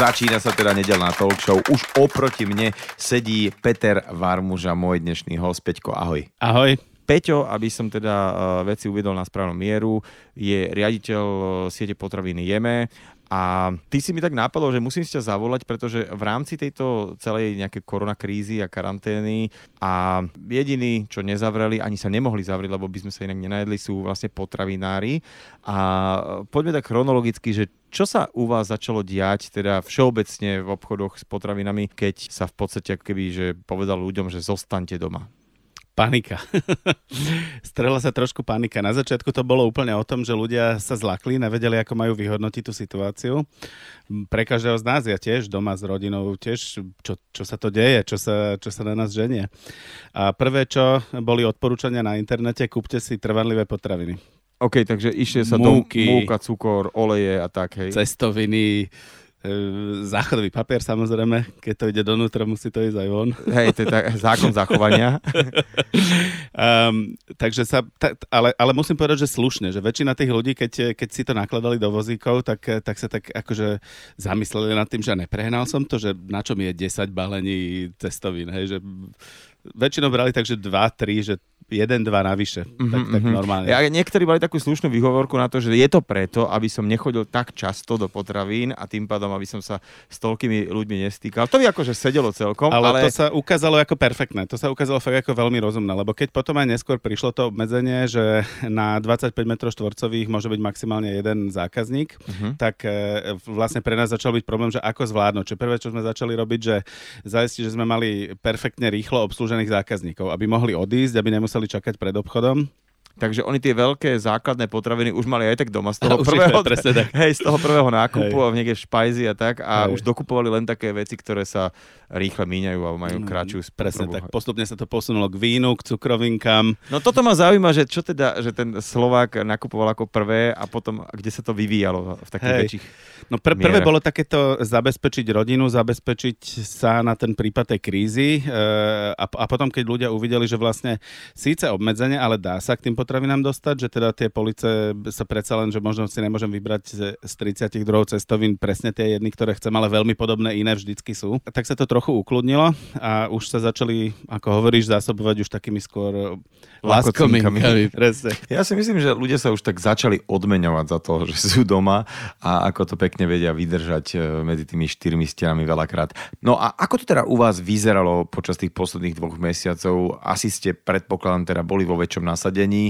Začína sa teda nedelná talk show. Už oproti mne sedí Peter Varmuža, môj dnešný host. Peťko, ahoj. Ahoj. Peťo, aby som teda uh, veci uvedol na správnu mieru, je riaditeľ uh, siete potraviny Jeme a ty si mi tak nápadol, že musím si ťa zavolať, pretože v rámci tejto celej nejaké koronakrízy a karantény a jediní, čo nezavreli, ani sa nemohli zavrieť, lebo by sme sa inak nenajedli, sú vlastne potravinári. A poďme tak chronologicky, že čo sa u vás začalo diať, teda všeobecne v obchodoch s potravinami, keď sa v podstate keby, že povedal ľuďom, že zostaňte doma? Panika. Strela sa trošku panika. Na začiatku to bolo úplne o tom, že ľudia sa zlakli, nevedeli, ako majú vyhodnotiť tú situáciu. Pre každého z nás, ja tiež doma s rodinou, tiež, čo, čo sa to deje, čo sa, čo sa na nás ženie. A prvé, čo boli odporúčania na internete, kúpte si trvanlivé potraviny. OK, takže išli sa Múky, do múka, cukor, oleje a tak, hej. Cestoviny, záchodový papier samozrejme, keď to ide donútra, musí to ísť aj von. Hej, to je tak, zákon zachovania. um, takže sa, ta, ale, ale musím povedať, že slušne, že väčšina tých ľudí, keď, keď si to nakladali do vozíkov, tak, tak sa tak akože zamysleli nad tým, že neprehnal som to, že na čom je 10 balení cestovín, hej, že väčšinou brali tak, že 2-3, že jeden, dva navyše. Mm-hmm, tak, tak mhm. normálne. Ja, niektorí mali takú slušnú výhovorku na to, že je to preto, aby som nechodil tak často do potravín a tým pádom, aby som sa s toľkými ľuďmi nestýkal. To by akože sedelo celkom. Ale, ale to sa ukázalo ako perfektné. To sa ukázalo fakt ako veľmi rozumné, lebo keď potom aj neskôr prišlo to obmedzenie, že na 25 m štvorcových môže byť maximálne jeden zákazník, mm-hmm. tak e, vlastne pre nás začal byť problém, že ako zvládnuť. Čiže prvé, čo sme začali robiť, že zajistiť, že sme mali perfektne rýchlo obslúžených zákazníkov, aby mohli odísť, aby nemuseli museli čakať pred obchodom. Takže oni tie veľké základné potraviny už mali aj tak doma z toho, prvého, tak. hej, z toho prvého nákupu hej. a niekde v špajzi a tak a hej. už dokupovali len také veci, ktoré sa rýchle míňajú a majú mm, kratšiu spotrebu. Presne tak. Postupne sa to posunulo k vínu, k cukrovinkám. No toto ma zaujíma, že čo teda, že ten Slovák nakupoval ako prvé a potom, kde sa to vyvíjalo v takých hej. väčších No pr- prvé miere. bolo takéto zabezpečiť rodinu, zabezpečiť sa na ten prípad tej krízy e, a, a potom, keď ľudia uvideli, že vlastne síce obmedzenie, ale dá sa k tým potravinám dostať, že teda tie police sa predsa len, že možno si nemôžem vybrať z, z 32 cestovín presne tie jedny, ktoré chcem, ale veľmi podobné iné vždycky sú. Tak sa to trochu ukludnilo a už sa začali, ako hovoríš, zásobovať už takými skôr láskominkami. Ja si myslím, že ľudia sa už tak začali odmeňovať za to, že sú doma a ako to pekne vedia vydržať e, medzi tými štyrmi stenami veľakrát. No a ako to teda u vás vyzeralo počas tých posledných dvoch mesiacov? Asi ste predpokladám teda boli vo väčšom nasadení.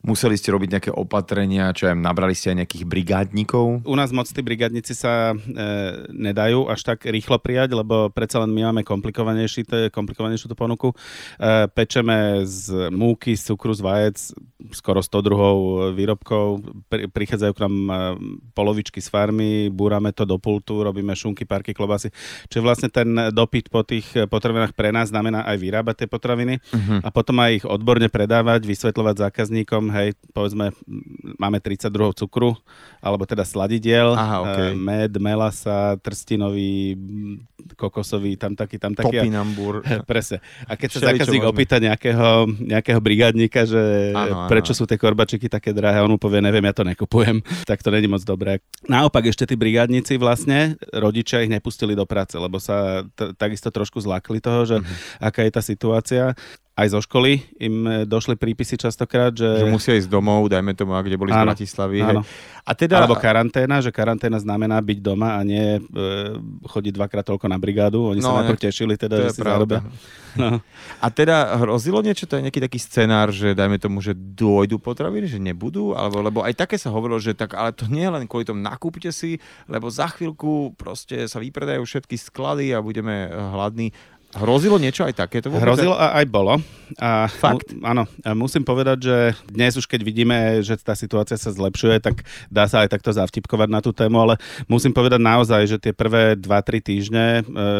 Museli ste robiť nejaké opatrenia, čo aj nabrali ste aj nejakých brigádnikov? U nás moc tí brigádnici sa e, nedajú až tak rýchlo prijať, lebo predsa len my máme komplikovanejší, komplikovanejšiu tú ponuku. E, pečeme z múky, z cukru, z vajec, skoro 100 druhov výrobkov. Pri, prichádzajú k nám e, polovičky z farmy, búrame to do pultu, robíme šunky, parky, klobasy. Čiže vlastne ten dopyt po tých potravinách pre nás znamená aj vyrábať tie potraviny uh-huh. a potom aj ich odborne predávať, vysvetľovať zákazníkom, hej, povedzme, máme 32 cukru, alebo teda sladidiel, Aha, okay. med, melasa, trstinový, kokosový, tam taký, tam taký. Topinambur. Presne. A keď sa zákazník opýta nejakého, nejakého brigádnika, že ano, prečo ano. sú tie korbačiky také drahé, on mu povie, neviem, ja to nekupujem, tak to není moc dobré. Naopak ešte tí brigádnici vlastne, rodičia ich nepustili do práce, lebo sa t- takisto trošku zlakli toho, že uh-huh. aká je tá situácia aj zo školy im e, došli prípisy častokrát, že... Že musia ísť domov, dajme tomu, kde boli áno, z Bratislavy. Áno. A teda... Alebo karanténa, že karanténa znamená byť doma a nie e, chodiť dvakrát toľko na brigádu. Oni no, sa na to tešili, teda, že si zarobia. No. A teda hrozilo niečo, to je nejaký taký scenár, že dajme tomu, že dôjdu potraviny, že nebudú, alebo lebo aj také sa hovorilo, že tak, ale to nie je len kvôli tomu nakúpte si, lebo za chvíľku proste sa vypredajú všetky sklady a budeme hladní. Hrozilo niečo aj takéto? Vôbec? Hrozilo a aj bolo. A Fakt? Mu, áno. A musím povedať, že dnes už keď vidíme, že tá situácia sa zlepšuje, tak dá sa aj takto zavtipkovať na tú tému, ale musím povedať naozaj, že tie prvé 2-3 týždne, e,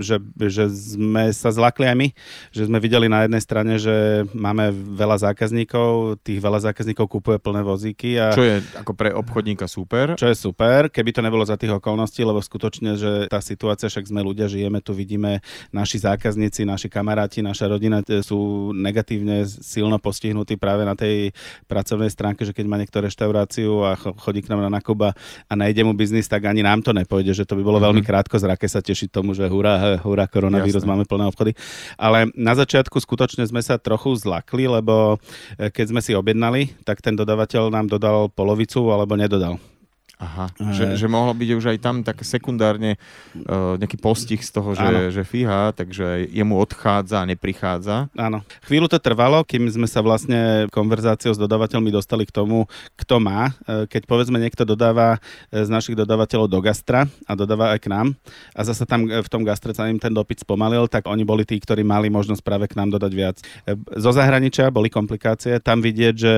že, že sme sa zlakli aj my, že sme videli na jednej strane, že máme veľa zákazníkov, tých veľa zákazníkov kúpuje plné vozíky. A, čo je ako pre obchodníka super. Čo je super, keby to nebolo za tých okolností, lebo skutočne, že tá situácia, však sme ľudia, žijeme tu, vidíme naš naši zákazníci, naši kamaráti, naša rodina sú negatívne silno postihnutí práve na tej pracovnej stránke, že keď má niekto reštauráciu a chodí k nám na nakuba a najde mu biznis, tak ani nám to nepôjde, že to by bolo mm-hmm. veľmi krátko zrake sa tešiť tomu, že hurá, hurá, koronavírus, Jasne. máme plné obchody. Ale na začiatku skutočne sme sa trochu zlakli, lebo e, keď sme si objednali, tak ten dodavateľ nám dodal polovicu alebo nedodal. Aha, že, že mohlo byť už aj tam tak sekundárne uh, nejaký postih z toho, že, že fíha, takže jemu odchádza a neprichádza. Áno. Chvíľu to trvalo, kým sme sa vlastne konverzáciou s dodávateľmi dostali k tomu, kto má. E, keď povedzme niekto dodáva e, z našich dodávateľov do gastra a dodáva aj k nám a zase tam v tom gastre sa im ten dopyt spomalil, tak oni boli tí, ktorí mali možnosť práve k nám dodať viac. Zo zahraničia boli komplikácie. Tam vidieť, že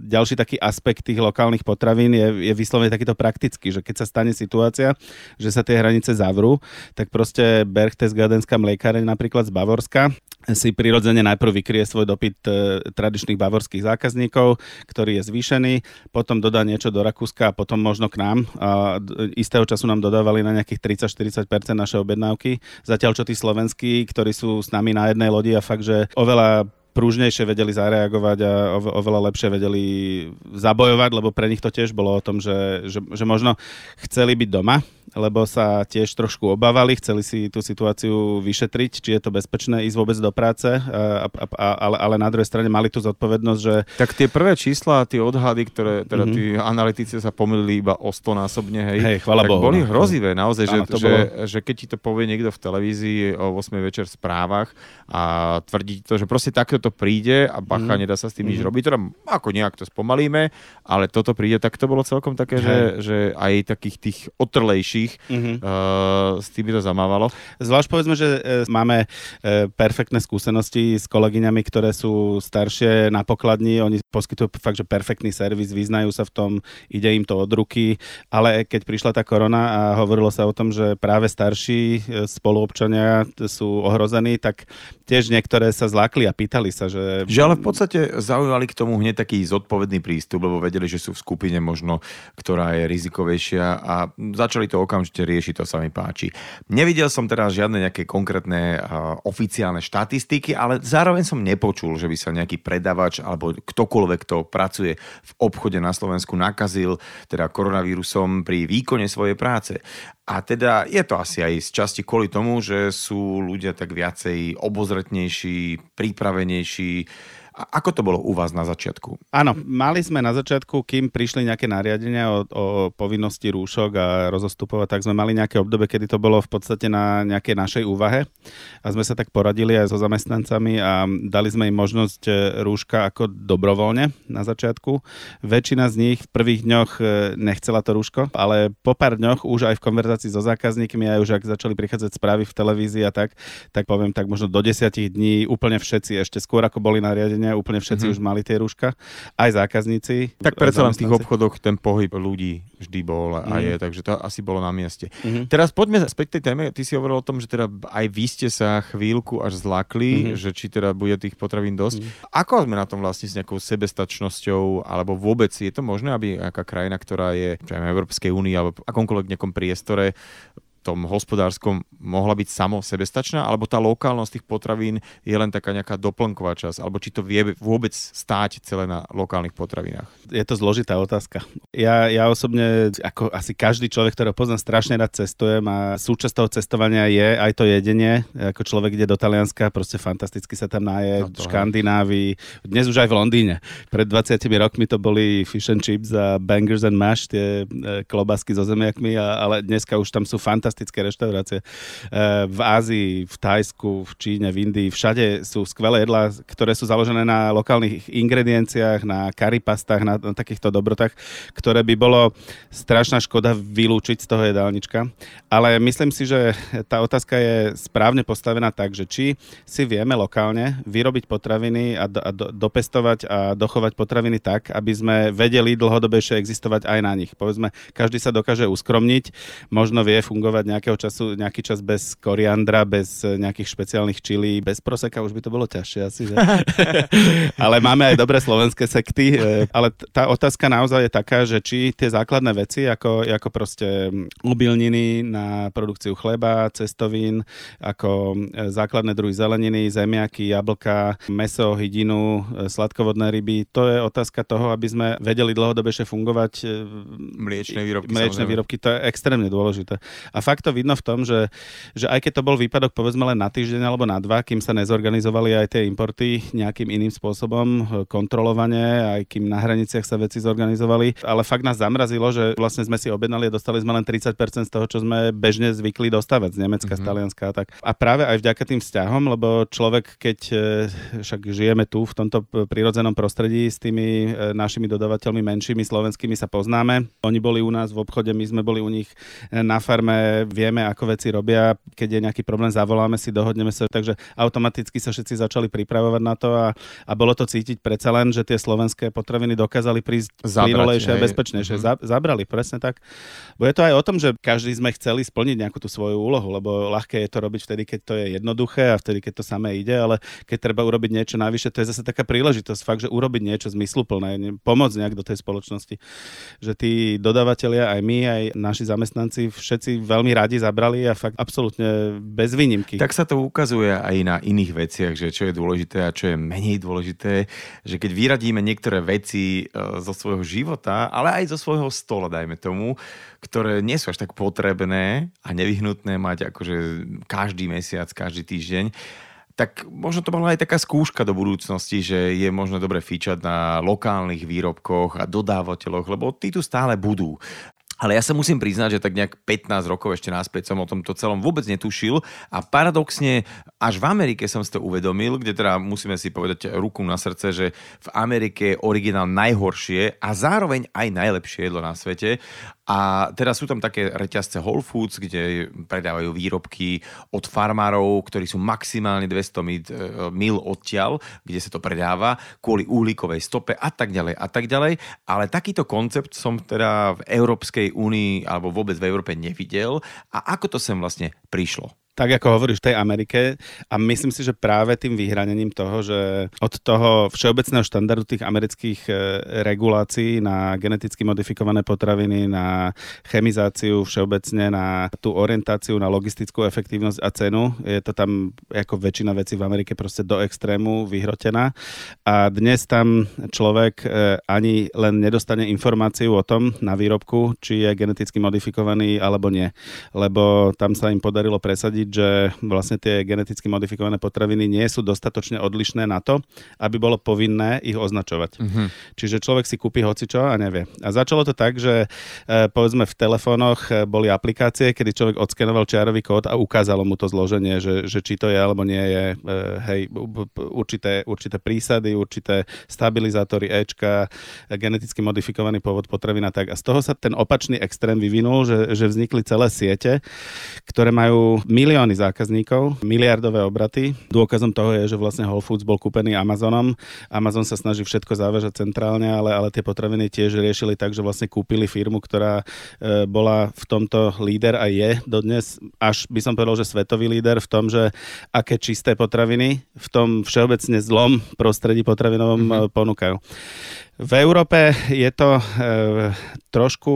ďalší taký aspekt tých lokálnych potravín je, je vyslovene takýto prakticky, že keď sa stane situácia, že sa tie hranice zavrú, tak proste Berchtesgadenská mliekáreň napríklad z Bavorska si prirodzene najprv vykrie svoj dopyt e, tradičných bavorských zákazníkov, ktorý je zvýšený, potom dodá niečo do Rakúska a potom možno k nám. A istého času nám dodávali na nejakých 30-40% naše objednávky, zatiaľ čo tí slovenskí, ktorí sú s nami na jednej lodi a fakt, že oveľa prúžnejšie vedeli zareagovať a oveľa lepšie vedeli zabojovať, lebo pre nich to tiež bolo o tom, že, že, že možno chceli byť doma, lebo sa tiež trošku obávali, chceli si tú situáciu vyšetriť, či je to bezpečné ísť vôbec do práce, a, a, a, ale, ale na druhej strane mali tú zodpovednosť, že... Tak tie prvé čísla, tie odhady, ktoré teda mm-hmm. tí analytici sa pomýlili iba o 100 násobne, hej, hej chvala tak Bohu, boli no. hrozivé naozaj, že, Áno, že, bolo... že keď ti to povie niekto v televízii o 8 večer v správach a tvrdí to, že proste takto to príde a bacha, mm-hmm. nedá sa s tým mm-hmm. nič mhm. robiť, teda ako nejak to spomalíme, ale toto príde, tak to bolo celkom také, že, že aj takých tých otrlejších mm-hmm. uh, s tými to zamávalo. Zvlášť povedzme, že uh, máme uh, perfektné skúsenosti s kolegyňami, ktoré sú staršie na pokladni, oni poskytujú fakt, že perfektný servis, vyznajú sa v tom, ide im to od ruky, ale keď prišla tá korona a hovorilo sa o tom, že práve starší spoluobčania sú ohrození, tak tiež niektoré sa zlákli a pýtali sa, že... Že ale v podstate zaujali k tomu hneď taký zodpovedný prístup, lebo vedeli, že sú v skupine možno, ktorá je rizikovejšia a začali to okamžite riešiť, to sa mi páči. Nevidel som teraz žiadne nejaké konkrétne uh, oficiálne štatistiky, ale zároveň som nepočul, že by sa nejaký predavač alebo ktokoľvek, kto pracuje v obchode na Slovensku nakazil teda koronavírusom pri výkone svojej práce. A teda je to asi aj z časti kvôli tomu, že sú ľudia tak viacej obozretnejší, pripravenejší, a ako to bolo u vás na začiatku? Áno, mali sme na začiatku, kým prišli nejaké nariadenia o, o povinnosti rúšok a rozostupov, tak sme mali nejaké obdobie, kedy to bolo v podstate na nejakej našej úvahe a sme sa tak poradili aj so zamestnancami a dali sme im možnosť e, rúška ako dobrovoľne na začiatku. Väčšina z nich v prvých dňoch e, nechcela to rúško, ale po pár dňoch už aj v konverzácii so zákazníkmi aj už ak začali prichádzať správy v televízii a tak, tak poviem tak možno do desiatich dní úplne všetci, ešte skôr ako boli nariadenia úplne, úplne všetci mm-hmm. už mali tie rúška, aj zákazníci. Tak predsa len v tých obchodoch ten pohyb ľudí vždy bol a mm-hmm. je, takže to asi bolo na mieste. Mm-hmm. Teraz poďme späť tej téme. Ty si hovoril o tom, že teda aj vy ste sa chvíľku až zlakli, mm-hmm. že či teda bude tých potravín dosť. Mm-hmm. Ako sme na tom vlastne s nejakou sebestačnosťou, alebo vôbec je to možné, aby nejaká krajina, ktorá je v Európskej únii alebo akomkoľvek nejakom priestore tom hospodárskom mohla byť samo sebestačná, alebo tá lokálnosť tých potravín je len taká nejaká doplnková časť, alebo či to vie vôbec stáť celé na lokálnych potravinách? Je to zložitá otázka. Ja, ja osobne, ako asi každý človek, ktorého poznám, strašne rád cestujem a súčasť toho cestovania je aj to jedenie. Ako človek ide do Talianska, proste fantasticky sa tam naje, no v Škandinávii, dnes už aj v Londýne. Pred 20 rokmi to boli fish and chips a bangers and mash, tie e, klobásky so zemiakmi, ale dneska už tam sú fantastické fantastické reštaurácie. Eh, v Ázii, v Tajsku, v Číne, v Indii, všade sú skvelé jedlá, ktoré sú založené na lokálnych ingredienciách, na karipastách, na, na takýchto dobrotách, ktoré by bolo strašná škoda vylúčiť z toho jedálnička. Ale myslím si, že tá otázka je správne postavená tak, že či si vieme lokálne vyrobiť potraviny a, do, a do, dopestovať a dochovať potraviny tak, aby sme vedeli dlhodobejšie existovať aj na nich. Povedzme, každý sa dokáže uskromniť, možno vie fungovať fungovať nejakého času, nejaký čas bez koriandra, bez nejakých špeciálnych čilí, bez proseka už by to bolo ťažšie asi. Že? ale máme aj dobré slovenské sekty. E, ale tá otázka naozaj je taká, že či tie základné veci, ako, ako proste obilniny na produkciu chleba, cestovín, ako e, základné druhy zeleniny, zemiaky, jablka, meso, hydinu, sladkovodné ryby, to je otázka toho, aby sme vedeli dlhodobejšie fungovať. Mliečne výrobky. Mliečne výrobky, to je extrémne dôležité. A fakt to vidno v tom, že, že aj keď to bol výpadok povedzme len na týždeň alebo na dva, kým sa nezorganizovali aj tie importy nejakým iným spôsobom, kontrolovanie, aj kým na hraniciach sa veci zorganizovali, ale fakt nás zamrazilo, že vlastne sme si objednali a dostali sme len 30% z toho, čo sme bežne zvykli dostávať z Nemecka, mm-hmm. z mhm. Talianska a tak. A práve aj vďaka tým vzťahom, lebo človek, keď e, však žijeme tu v tomto prírodzenom prostredí s tými e, našimi dodavateľmi menšími slovenskými sa poznáme. Oni boli u nás v obchode, my sme boli u nich e, na farme, vieme, ako veci robia. Keď je nejaký problém, zavoláme si, dohodneme sa, takže automaticky sa všetci začali pripravovať na to a, a bolo to cítiť predsa len, že tie slovenské potraviny dokázali prísť plynulejšie a bezpečnejšie. Mm-hmm. Zabrali, presne tak. Bo je to aj o tom, že každý sme chceli splniť nejakú tú svoju úlohu, lebo ľahké je to robiť vtedy, keď to je jednoduché a vtedy, keď to samé ide, ale keď treba urobiť niečo navyše, to je zase taká príležitosť, fakt, že urobiť niečo zmysluplné, pomôcť nejak do tej spoločnosti. Že tí dodávateľia, aj my, aj naši zamestnanci, všetci veľmi radi zabrali a fakt absolútne bez výnimky. Tak sa to ukazuje aj na iných veciach, že čo je dôležité a čo je menej dôležité, že keď vyradíme niektoré veci e, zo svojho života, ale aj zo svojho stola, dajme tomu, ktoré nie sú až tak potrebné a nevyhnutné mať akože každý mesiac, každý týždeň, tak možno to bola aj taká skúška do budúcnosti, že je možno dobre fíčať na lokálnych výrobkoch a dodávateľoch, lebo tí tu stále budú. Ale ja sa musím priznať, že tak nejak 15 rokov ešte náspäť som o tomto celom vôbec netušil a paradoxne až v Amerike som si to uvedomil, kde teda musíme si povedať ruku na srdce, že v Amerike je originál najhoršie a zároveň aj najlepšie jedlo na svete a teraz sú tam také reťazce Whole Foods, kde predávajú výrobky od farmárov, ktorí sú maximálne 200 mil odtiaľ, kde sa to predáva kvôli uhlíkovej stope a tak ďalej a tak ďalej. Ale takýto koncept som teda v Európskej únii alebo vôbec v Európe nevidel. A ako to sem vlastne prišlo? Tak ako hovoríš, v tej Amerike. A myslím si, že práve tým vyhranením toho, že od toho všeobecného štandardu tých amerických e, regulácií na geneticky modifikované potraviny, na chemizáciu všeobecne, na tú orientáciu na logistickú efektívnosť a cenu, je to tam ako väčšina vecí v Amerike proste do extrému vyhrotená. A dnes tam človek e, ani len nedostane informáciu o tom na výrobku, či je geneticky modifikovaný alebo nie, lebo tam sa im podarilo presadiť, že vlastne tie geneticky modifikované potraviny nie sú dostatočne odlišné na to, aby bolo povinné ich označovať. Mm-hmm. Čiže človek si kúpi hocičo a nevie. A začalo to tak, že e, povedzme v telefónoch e, boli aplikácie, kedy človek odskenoval čiarový kód a ukázalo mu to zloženie, že, že či to je alebo nie je e, hej, určité, určité prísady, určité stabilizátory Ečka, geneticky modifikovaný pôvod potravín a tak. A z toho sa ten opačný extrém vyvinul, že, že vznikli celé siete, ktoré majú milión milióny zákazníkov, miliardové obraty. Dôkazom toho je, že vlastne Whole Foods bol kúpený Amazonom. Amazon sa snaží všetko závažať centrálne, ale, ale tie potraviny tiež riešili tak, že vlastne kúpili firmu, ktorá e, bola v tomto líder a je dodnes, až by som povedal, že svetový líder v tom, že aké čisté potraviny v tom všeobecne zlom prostredí potravinovom mm-hmm. ponúkajú. V Európe je to e, trošku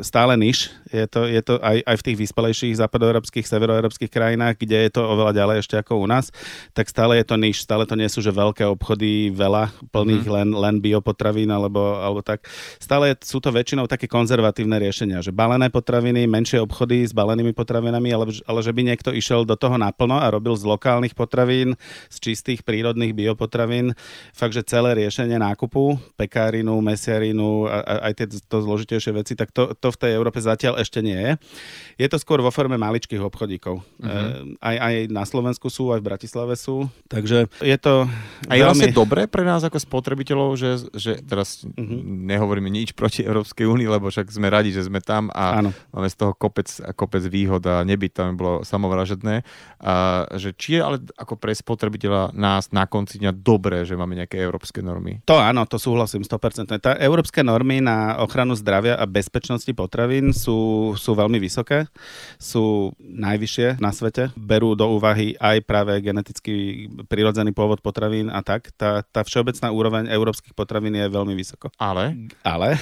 stále niž. Je to, je to aj, aj v tých vyspelejších západoeurópskych, severoeurópskych krajinách, kde je to oveľa ďalej ešte ako u nás, tak stále je to niž. Stále to nie sú, že veľké obchody, veľa plných mm. len, len biopotravín alebo, alebo tak. Stále sú to väčšinou také konzervatívne riešenia, že balené potraviny, menšie obchody s balenými potravinami, ale, ale že by niekto išiel do toho naplno a robil z lokálnych potravín, z čistých prírodných biopotravín, fakt, že celé riešenie nákupu pekárinu, mesiarinu a, a aj tie to zložitejšie veci, tak to, to v tej Európe zatiaľ ešte nie je. Je to skôr vo forme maličkých obchodíkov. Uh-huh. Aj, aj na Slovensku sú, aj v Bratislave sú. Takže je to A je veľmi... vlastne dobré pre nás ako spotrebiteľov, že, že teraz uh-huh. nehovoríme nič proti Európskej únii, lebo však sme radi, že sme tam a Áno. máme z toho kopec, kopec výhod a nebyť tam bolo samovražedné. A, že či je ale ako pre spotrebiteľa nás na konci dňa dobré, že máme nejaké európske normy? To áno, to súhlasím 100%. Tá európske normy na ochranu zdravia a bezpečnosti potravín sú, sú veľmi vysoké sú najvyššie na svete. Berú do úvahy aj práve geneticky prirodzený pôvod potravín a tak. Tá, tá všeobecná úroveň európskych potravín je veľmi vysoko. Ale? Ale,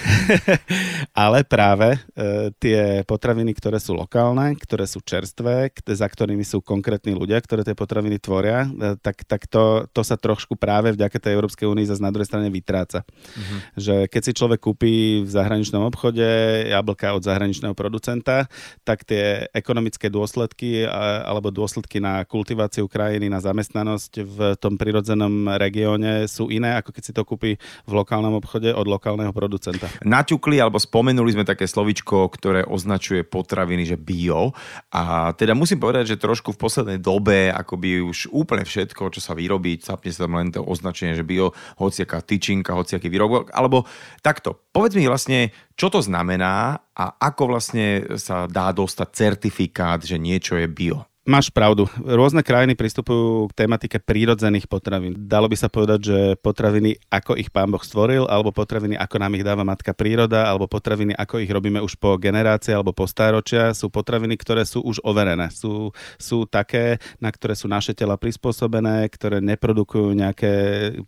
ale práve e, tie potraviny, ktoré sú lokálne, ktoré sú čerstvé, za ktorými sú konkrétni ľudia, ktoré tie potraviny tvoria, e, tak, tak to, to sa trošku práve vďaka tej Európskej únii zase na druhej strane vytráca. Uh-huh. Že keď si človek kúpi v zahraničnom obchode jablka od zahraničného producenta, tak tie ekonomické dôsledky alebo dôsledky na kultiváciu krajiny, na zamestnanosť v tom prirodzenom regióne sú iné, ako keď si to kúpi v lokálnom obchode od lokálneho producenta. Naťukli alebo spomenuli sme také slovičko, ktoré označuje potraviny, že bio. A teda musím povedať, že trošku v poslednej dobe akoby už úplne všetko, čo sa vyrobí, sapne sa tam len to označenie, že bio, hociaká tyčinka, hociaký výrobok, alebo takto. Povedz mi vlastne, čo to znamená a ako vlastne sa dá dostať certifikát, že niečo je bio? Máš pravdu. Rôzne krajiny pristupujú k tematike prírodzených potravín. Dalo by sa povedať, že potraviny, ako ich pán Boh stvoril, alebo potraviny, ako nám ich dáva matka príroda, alebo potraviny, ako ich robíme už po generácie alebo po stáročia, sú potraviny, ktoré sú už overené. Sú, sú také, na ktoré sú naše tela prispôsobené, ktoré neprodukujú nejaké,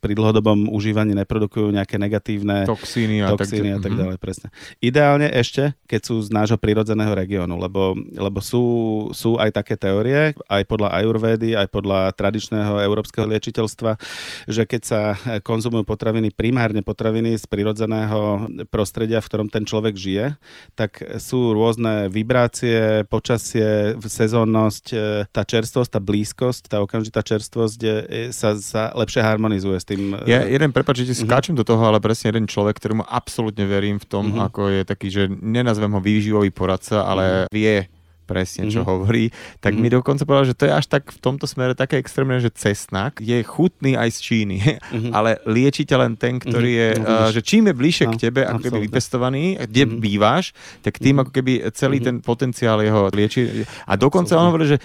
pri dlhodobom užívaní neprodukujú nejaké negatívne toxíny a toxíny tak, a tak mhm. ďalej. Presne. Ideálne ešte, keď sú z nášho prírodzeného regiónu, lebo, lebo sú, sú aj také teórie, teórie, aj podľa ajurvédy, aj podľa tradičného európskeho liečiteľstva, že keď sa konzumujú potraviny, primárne potraviny z prirodzeného prostredia, v ktorom ten človek žije, tak sú rôzne vibrácie, počasie, sezónnosť, e, tá čerstvosť, tá blízkosť, tá okamžitá čerstvosť e, sa, sa lepšie harmonizuje s tým. E, ja jeden, prepáč, že uh-huh. skáčem do toho, ale presne jeden človek, ktorému absolútne verím v tom, uh-huh. ako je taký, že nenazvem ho výživový poradca, ale uh-huh. vie presne, čo mm-hmm. hovorí, tak mm-hmm. mi dokonca povedal, že to je až tak v tomto smere také extrémne, že cesnak je chutný aj z Číny, mm-hmm. ale lieči ťa len ten, ktorý mm-hmm. je, uh, že čím je bližšie no, k tebe, ako keby vypestovaný, kde mm-hmm. bývaš, tak tým mm-hmm. ako keby celý mm-hmm. ten potenciál jeho lieči. A dokonca absolútne. on hovorí, že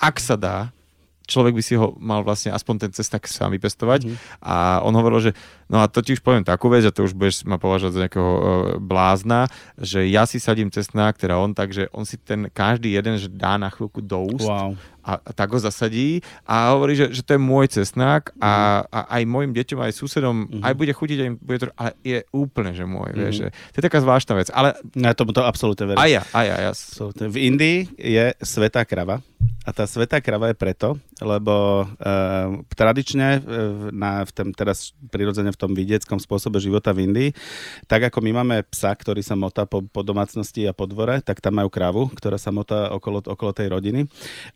ak sa dá, človek by si ho mal vlastne aspoň ten cestak sám vypestovať. Mm-hmm. A on hovoril, že no a to ti už poviem takú vec, a to už budeš ma považovať za nejakého uh, blázna, že ja si sadím cesnak, teda on, takže on si ten každý jeden, že dá na chvíľku do úst wow a, a tak ho zasadí a hovorí, že, že to je môj cesnak a, a aj mojim deťom, aj susedom, mm-hmm. aj bude chutiť, aj bude to, ale je úplne, že môj, mm-hmm. vieš, že to je taká zvláštna vec, ale... Ja tomu to absolútne verím. Aj ja, aj ja. ja. Absolutne. V Indii je svetá krava a tá svetá krava je preto, lebo uh, tradične uh, na, v tom, teraz prirodzene v tom vidieckom spôsobe života v Indii, tak ako my máme psa, ktorý sa motá po, po domácnosti a po dvore, tak tam majú kravu, ktorá sa motá okolo, okolo tej rodiny.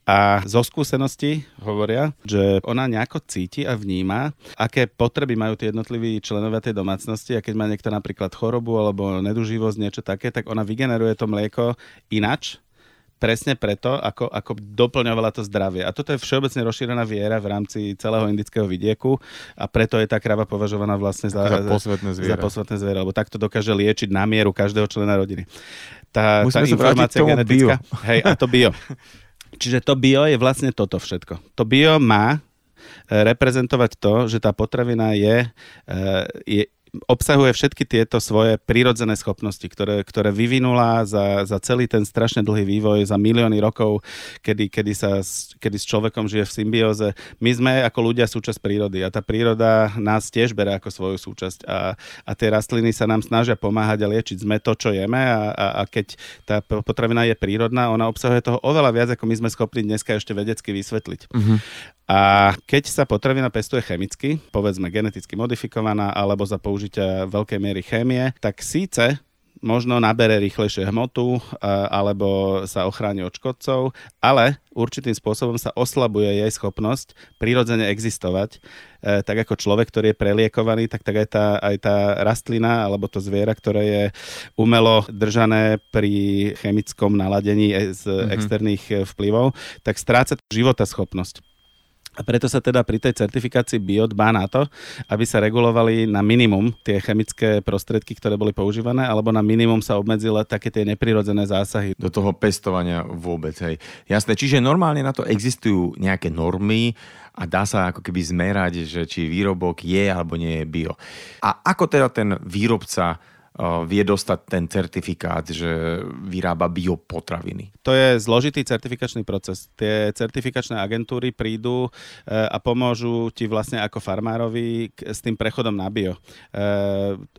A zo skúsenosti hovoria, že ona nejako cíti a vníma, aké potreby majú tie jednotliví členovia tej domácnosti a keď má niekto napríklad chorobu alebo neduživosť, niečo také, tak ona vygeneruje to mlieko inač, presne preto, ako, ako doplňovala to zdravie. A toto je všeobecne rozšírená viera v rámci celého indického vidieku a preto je tá krava považovaná vlastne za, za posvetné zviera. Za posvetné zviera, lebo takto dokáže liečiť na mieru každého člena rodiny. Tá, tá informácia genetická... Bio. Hej, a to bio. Čiže to bio je vlastne toto všetko. To bio má eh, reprezentovať to, že tá potravina je, eh, je obsahuje všetky tieto svoje prírodzené schopnosti, ktoré, ktoré vyvinula za, za celý ten strašne dlhý vývoj, za milióny rokov, kedy, kedy, sa, kedy s človekom žije v symbióze. My sme ako ľudia súčasť prírody a tá príroda nás tiež bere ako svoju súčasť a, a tie rastliny sa nám snažia pomáhať a liečiť. Sme to, čo jeme a, a, a keď tá potravina je prírodná, ona obsahuje toho oveľa viac, ako my sme schopní dneska ešte vedecky vysvetliť. Mm-hmm. A keď sa potravina pestuje chemicky, povedzme geneticky modifikovaná alebo za použitia veľkej miery chémie, tak síce možno nabere rýchlejšie hmotu alebo sa ochráni od škodcov, ale určitým spôsobom sa oslabuje jej schopnosť prirodzene existovať. E, tak ako človek, ktorý je preliekovaný, tak, tak aj, tá, aj tá rastlina alebo to zviera, ktoré je umelo držané pri chemickom naladení z mm-hmm. externých vplyvov, tak stráca životaschopnosť. A preto sa teda pri tej certifikácii bio dbá na to, aby sa regulovali na minimum tie chemické prostriedky, ktoré boli používané, alebo na minimum sa obmedzila také tie neprirodzené zásahy. Do toho pestovania vôbec, hej. Jasné, čiže normálne na to existujú nejaké normy a dá sa ako keby zmerať, že či výrobok je alebo nie je bio. A ako teda ten výrobca vie dostať ten certifikát, že vyrába biopotraviny? To je zložitý certifikačný proces. Tie certifikačné agentúry prídu e, a pomôžu ti vlastne ako farmárovi s tým prechodom na bio. E,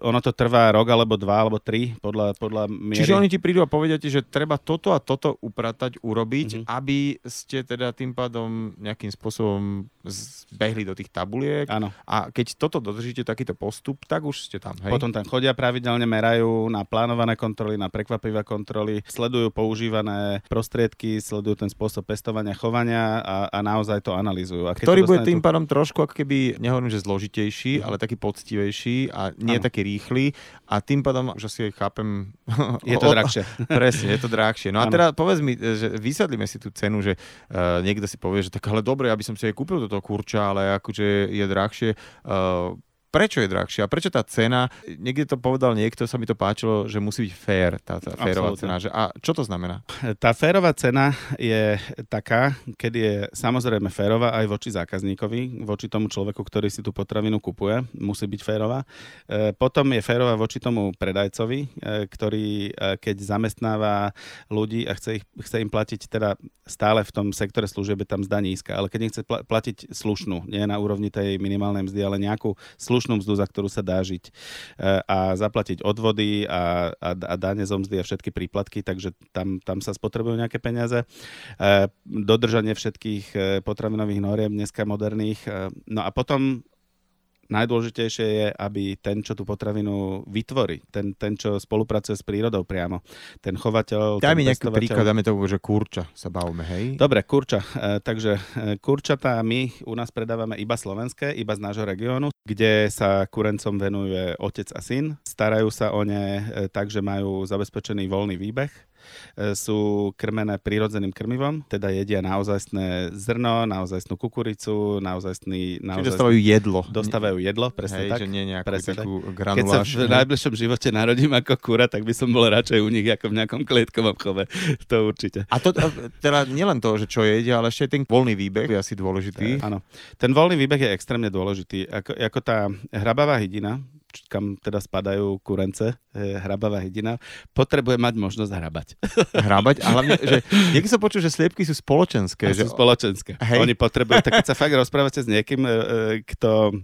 ono to trvá rok alebo dva alebo tri podľa, podľa miery. Čiže oni ti prídu a povedia ti, že treba toto a toto upratať, urobiť, mm-hmm. aby ste teda tým pádom nejakým spôsobom zbehli do tých tabuliek. Áno. A keď toto dodržíte, takýto postup, tak už ste tam. Hej? Potom tam chodia pravidelne merajú na plánované kontroly, na prekvapivé kontroly, sledujú používané prostriedky, sledujú ten spôsob pestovania, chovania a, a naozaj to analýzujú. A Ktorý bude tým pádom trošku ako keby, nehovorím, že zložitejší, mm. ale taký poctivejší a nie ano. taký rýchly a tým pádom, že si chápem... Je to drahšie. Presne, je to drahšie. No a teda povedz mi, že vysadlíme si tú cenu, že uh, niekto si povie, že tak ale dobre, aby som si aj kúpil toto kurča, ale akože je drahšie. Uh, prečo je drahšia, prečo tá cena, niekde to povedal niekto, sa mi to páčilo, že musí byť fér, tá, tá férová cena. Že, a čo to znamená? Tá férová cena je taká, keď je samozrejme férová aj voči zákazníkovi, voči tomu človeku, ktorý si tú potravinu kupuje, musí byť férová. E, potom je férová voči tomu predajcovi, e, ktorý e, keď zamestnáva ľudí a chce, ich, chce im platiť teda stále v tom sektore služieb je tam zda nízka, ale keď nechce platiť slušnú, nie na úrovni tej minimálnej mzdy, ale nejakú slušnú slušnú mzdu, za ktorú sa dá žiť e, a zaplatiť odvody a, a, a dáne zo mzdy a všetky príplatky, takže tam, tam sa spotrebujú nejaké peniaze. E, dodržanie všetkých e, potravinových noriem dneska moderných. No a potom najdôležitejšie je, aby ten, čo tú potravinu vytvorí, ten, ten čo spolupracuje s prírodou priamo, ten chovateľ... Daj mi nejaký príklad, dáme to, že kurča sa bavíme, hej? Dobre, kurča. E, takže e, kurčatá my u nás predávame iba slovenské, iba z nášho regiónu, kde sa kurencom venuje otec a syn. Starajú sa o ne e, tak, že majú zabezpečený voľný výbeh sú krmené prírodzeným krmivom, teda jedia naozajstné zrno, naozajstnú kukuricu, naozajstný... naozajstný... Čiže dostávajú jedlo. Dostávajú jedlo, presne Hej, tak. že nie nejakú presne takú tak. granuláž. Keď sa v najbližšom živote narodím ako kura, tak by som bol radšej u nich ako v nejakom klietkovom chove. To určite. A to teda nielen to, že čo jedia, ale ešte ten voľný výbeh je asi dôležitý. E, áno. Ten voľný výbeh je extrémne dôležitý. Ako, ako tá hrabavá hydina, kam teda spadajú kurence, hrabavá hydina, potrebuje mať možnosť hrabať. Hrabať? A hlavne, že niekedy sa počuť, že sliepky sú spoločenské. že... Sú spoločenské. Hej. Oni potrebujú, tak keď sa fakt rozprávate s niekým, e, e, kto,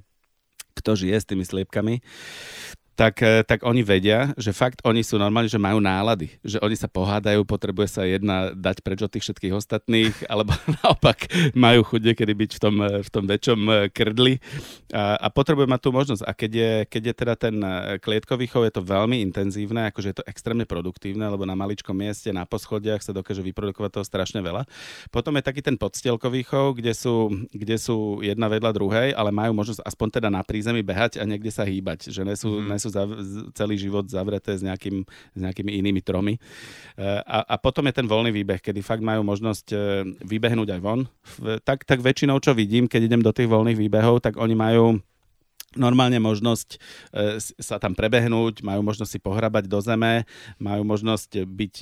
kto žije s tými sliepkami, tak, e, tak oni vedia, že fakt oni sú normálne, že majú nálady. Že oni sa pohádajú, potrebuje sa jedna dať preč od tých všetkých ostatných, alebo naopak majú chuť kedy byť v tom, e, v tom väčšom e, krdli a, a potrebuje mať tú možnosť. A keď je, keď je teda ten klietkový chov, je to veľmi intenzívne, akože je to extrémne produktívne, lebo na maličkom mieste, na poschodiach sa dokáže vyprodukovať toho strašne veľa. Potom je taký ten podstelkový chov, kde sú, kde sú jedna vedľa druhej, ale majú možnosť aspoň teda na prízemí behať a niekde sa hýbať, že nesú, mm. nesú sú zav- celý život zavreté s, nejakým, s nejakými inými tromy. E, a, a potom je ten voľný výbeh, kedy fakt majú možnosť e, vybehnúť aj von. Tak, tak väčšinou, čo vidím, keď idem do tých voľných výbehov, tak oni majú normálne možnosť e, sa tam prebehnúť, majú možnosť si pohrabať do zeme, majú možnosť byť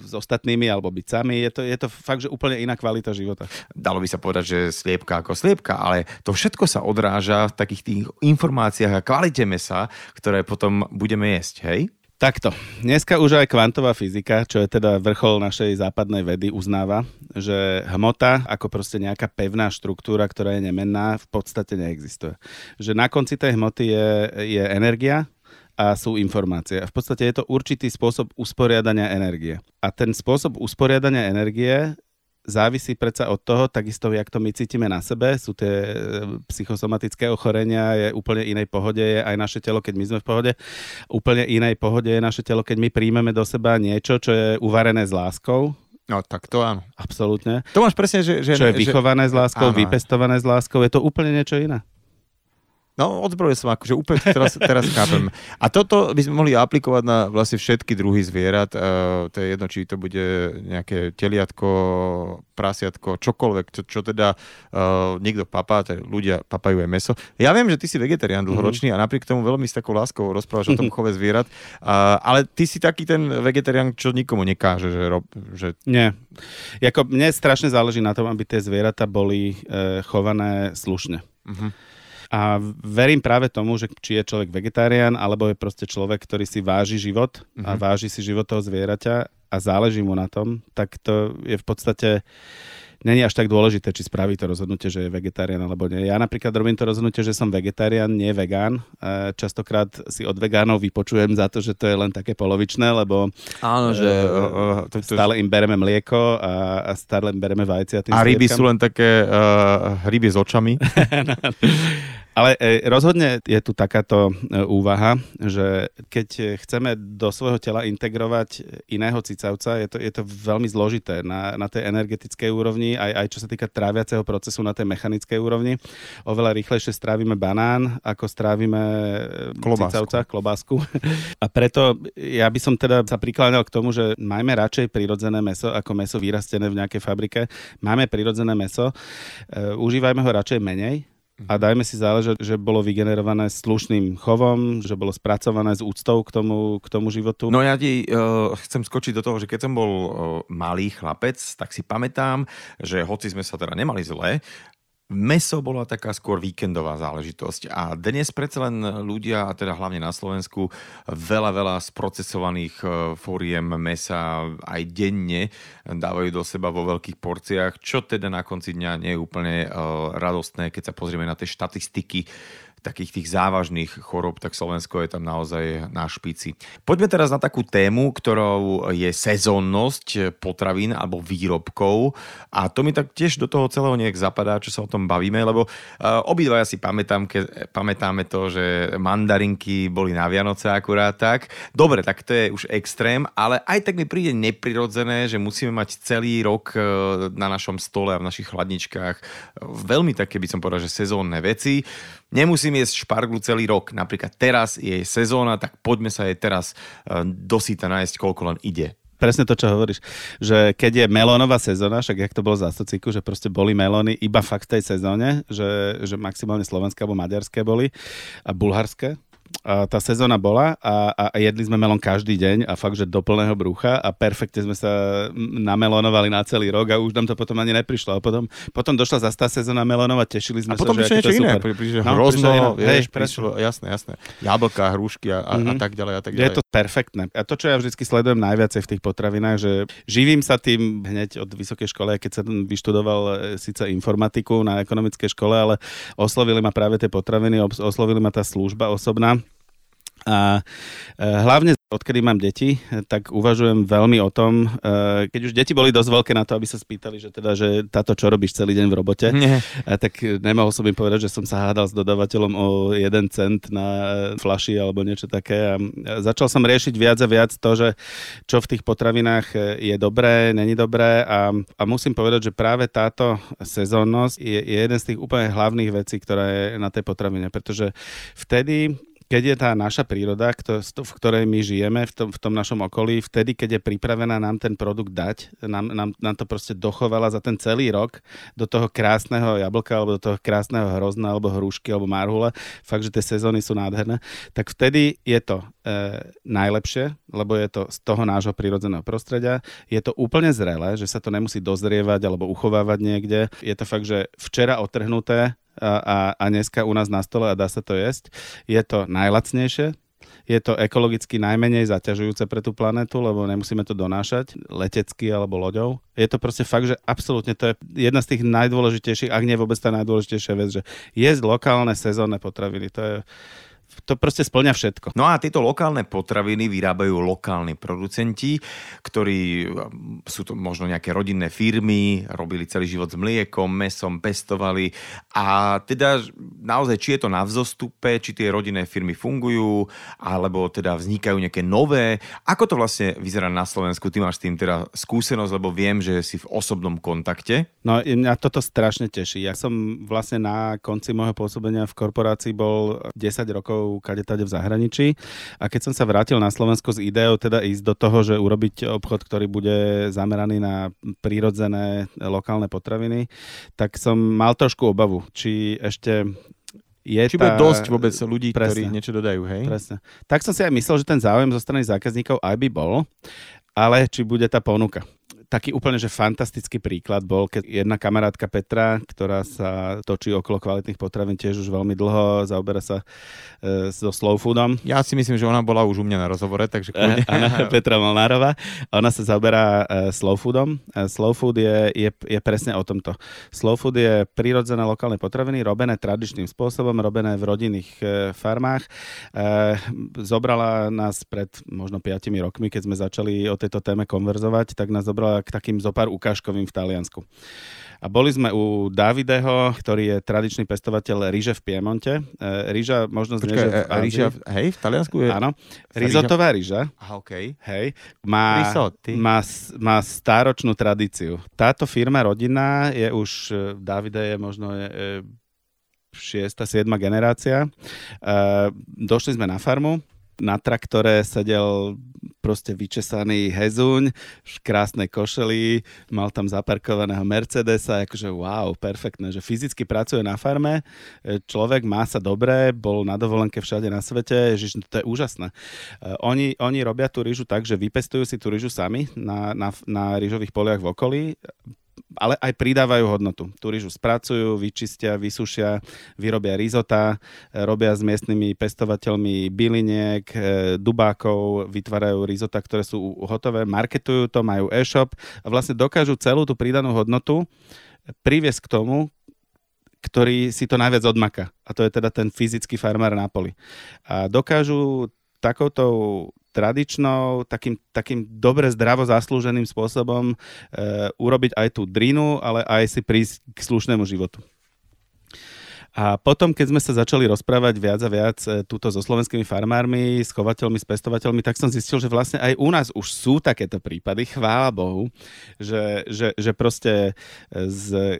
s ostatnými alebo byť sami. Je to, je to fakt, že úplne iná kvalita života. Dalo by sa povedať, že sliepka ako sliepka, ale to všetko sa odráža v takých tých informáciách a kvalite mesa, ktoré potom budeme jesť, hej? Takto. Dneska už aj kvantová fyzika, čo je teda vrchol našej západnej vedy, uznáva, že hmota ako proste nejaká pevná štruktúra, ktorá je nemenná, v podstate neexistuje. Že na konci tej hmoty je, je energia, a sú informácie. A v podstate je to určitý spôsob usporiadania energie. A ten spôsob usporiadania energie závisí predsa od toho, takisto jak to my cítime na sebe, sú tie e, psychosomatické ochorenia, je úplne inej pohode je aj naše telo, keď my sme v pohode, úplne inej pohode je naše telo, keď my príjmeme do seba niečo, čo je uvarené s láskou, No tak to áno. Absolútne. To máš presne, že... že čo je vychované že... s láskou, áno. vypestované s láskou, je to úplne niečo iné. No, odzbrojil som akože úplne teraz, teraz chápem. A toto by sme mohli aplikovať na vlastne všetky druhy zvierat. Uh, to je jedno, či to bude nejaké teliatko, prasiatko, čokoľvek, čo, čo teda uh, niekto papá, teda ľudia papajú aj meso. Ja viem, že ty si vegetarián dlhoročný mm-hmm. a napriek tomu veľmi s takou láskou rozprávaš o tom chove zvierat, uh, ale ty si taký ten vegetarián, čo nikomu nekáže, že... Rob, že... Nie. Jako, mne strašne záleží na tom, aby tie zvieratá boli uh, chované slušne. Mm-hmm. A verím práve tomu, že či je človek vegetarián, alebo je proste človek, ktorý si váži život uh-huh. a mhm. váži si život toho zvieraťa a záleží mu na tom, tak to je v podstate není až tak dôležité, či spraví to rozhodnutie, že je vegetarián alebo nie. Ja napríklad robím to rozhodnutie, že som vegetarián, nie vegán. Častokrát si od vegánov vypočujem za to, že to je len také polovičné, lebo Áno, že uh, to, to, stále im bereme mlieko a, a stále im bereme vajcia. A ryby sú len také uh, ryby s očami. Ale e, rozhodne je tu takáto e, úvaha, že keď chceme do svojho tela integrovať iného cicavca, je to, je to veľmi zložité na, na tej energetickej úrovni, aj, aj čo sa týka tráviaceho procesu na tej mechanickej úrovni. Oveľa rýchlejšie strávime banán, ako strávime e, klobásku. cicavca, klobásku. A preto ja by som teda sa prikláňal k tomu, že majme radšej prirodzené meso ako meso vyrastené v nejakej fabrike. Máme prirodzené meso, užívajme ho radšej menej, a dajme si záležať, že bolo vygenerované slušným chovom, že bolo spracované s úctou k tomu, k tomu životu. No ja ti uh, chcem skočiť do toho, že keď som bol uh, malý chlapec, tak si pamätám, že hoci sme sa teda nemali zle, Meso bola taká skôr víkendová záležitosť a dnes predsa len ľudia, a teda hlavne na Slovensku, veľa, veľa sprocesovaných e, fóriem mesa aj denne dávajú do seba vo veľkých porciách, čo teda na konci dňa nie je úplne uh, radostné, keď sa pozrieme na tie štatistiky takých tých závažných chorob, tak Slovensko je tam naozaj na špici. Poďme teraz na takú tému, ktorou je sezónnosť potravín alebo výrobkov a to mi tak tiež do toho celého nejak zapadá, čo sa o tom bavíme, lebo uh, obidvaja si pamätám, ke, pamätáme to, že mandarinky boli na Vianoce akurát tak. Dobre, tak to je už extrém, ale aj tak mi príde neprirodzené, že musíme mať celý rok uh, na našom stole a v našich chladničkách veľmi také, by som povedal, že sezónne veci. Nemusím jesť šparglu celý rok. Napríklad teraz je sezóna, tak poďme sa jej teraz e, dosýta nájsť, koľko len ide presne to, čo hovoríš, že keď je melónová sezóna, však jak to bolo za sociku, že proste boli melóny iba fakt v tej sezóne, že, že maximálne slovenské alebo maďarské boli a bulharské, a tá sezóna bola a, a jedli sme melón každý deň a fakt, že do plného brucha a perfektne sme sa namelónovali na celý rok a už nám to potom ani neprišlo. A potom, potom došla zase tá sezóna melónova, tešili sme a potom sa, že niečo iné, prišlo no, hrozno, vieš, prišlo, jasné, jasné, jablka, hrušky a, a, mm-hmm. a mhm. tak ďalej a tak ďalej. Je to perfektné. A to, čo ja vždy sledujem najviacej v tých potravinách, že živím sa tým hneď od vysokej školy, keď sa vyštudoval e, síce informatiku na ekonomickej škole, ale oslovili ma práve tie potraviny, oslovili ma tá služba osobná a e, hlavne odkedy mám deti, tak uvažujem veľmi o tom, e, keď už deti boli dosť veľké na to, aby sa spýtali, že teda, že táto čo robíš celý deň v robote, Nie. tak nemohol som im povedať, že som sa hádal s dodávateľom o jeden cent na flaši alebo niečo také. A začal som riešiť viac a viac to, že čo v tých potravinách je dobré, není dobré a, a musím povedať, že práve táto sezónnosť je, je jeden z tých úplne hlavných vecí, ktorá je na tej potravine, pretože vtedy keď je tá naša príroda, v ktorej my žijeme, v tom, v tom našom okolí, vtedy, keď je pripravená nám ten produkt dať, nám, nám, nám to proste dochovala za ten celý rok do toho krásneho jablka, alebo do toho krásneho hrozna, alebo hrušky, alebo marhule, fakt, že tie sezóny sú nádherné, tak vtedy je to e, najlepšie, lebo je to z toho nášho prírodzeného prostredia. Je to úplne zrelé, že sa to nemusí dozrievať alebo uchovávať niekde. Je to fakt, že včera otrhnuté, a, a, dneska u nás na stole a dá sa to jesť. Je to najlacnejšie, je to ekologicky najmenej zaťažujúce pre tú planetu, lebo nemusíme to donášať letecky alebo loďou. Je to proste fakt, že absolútne to je jedna z tých najdôležitejších, ak nie vôbec tá najdôležitejšia vec, že jesť lokálne sezónne potraviny. To je to proste splňa všetko. No a tieto lokálne potraviny vyrábajú lokálni producenti, ktorí sú to možno nejaké rodinné firmy, robili celý život s mliekom, mesom, pestovali a teda naozaj, či je to na vzostupe, či tie rodinné firmy fungujú, alebo teda vznikajú nejaké nové. Ako to vlastne vyzerá na Slovensku? Ty máš s tým teda skúsenosť, lebo viem, že si v osobnom kontakte. No mňa toto strašne teší. Ja som vlastne na konci môjho pôsobenia v korporácii bol 10 rokov kade tade v zahraničí a keď som sa vrátil na Slovensko s ideou teda ísť do toho, že urobiť obchod, ktorý bude zameraný na prírodzené lokálne potraviny, tak som mal trošku obavu, či ešte je Či tá... bude dosť vôbec ľudí, Presne. ktorí niečo dodajú, hej? Presne. Tak som si aj myslel, že ten záujem zo strany zákazníkov aj by bol, ale či bude tá ponuka taký úplne, že fantastický príklad bol, keď jedna kamarátka Petra, ktorá sa točí okolo kvalitných potravín tiež už veľmi dlho, zaoberá sa e, so slow foodom. Ja si myslím, že ona bola už u mňa na rozhovore, takže kľudne. Áno, Petra Molnárová. Ona sa zaoberá e, slow foodom. E, slow food je, je, je presne o tomto. Slow food je prírodzené lokálne potraviny, robené tradičným spôsobom, robené v rodinných e, farmách. E, zobrala nás pred možno 5 rokmi, keď sme začali o tejto téme konverzovať, tak nás zobrala k takým zopár ukážkovým v Taliansku. A boli sme u Davideho, ktorý je tradičný pestovateľ ríže v Piemonte. E, ríža možno Počkaj, že v e, ríža, hej, v Taliansku je... Áno, rizotová ríža. Aha, okay. Hej, má, má, má stáročnú tradíciu. Táto firma rodinná je už, e, Davide je možno je, šiesta, siedma generácia. došli sme na farmu, na traktore sedel proste vyčesaný hezuň v krásnej košeli, mal tam zaparkovaného Mercedesa, akože wow, perfektné, že fyzicky pracuje na farme, e, človek má sa dobre, bol na dovolenke všade na svete, že to je úžasné. E, oni, oni robia tú rýžu tak, že vypestujú si tú rýžu sami na, na, na rýžových poliach v okolí, ale aj pridávajú hodnotu. Tú spracujú, vyčistia, vysušia, vyrobia rizota, robia s miestnymi pestovateľmi byliniek, e, dubákov, vytvárajú rizota, ktoré sú hotové, marketujú to, majú e-shop a vlastne dokážu celú tú pridanú hodnotu priviesť k tomu, ktorý si to najviac odmaka. A to je teda ten fyzický farmár na poli. A dokážu takouto tradičnou, takým, takým dobre zdravo zaslúženým spôsobom e, urobiť aj tú drinu, ale aj si prísť k slušnému životu. A potom, keď sme sa začali rozprávať viac a viac e, túto so slovenskými farmármi, s chovateľmi, s pestovateľmi, tak som zistil, že vlastne aj u nás už sú takéto prípady, chvála Bohu, že, že, že proste z,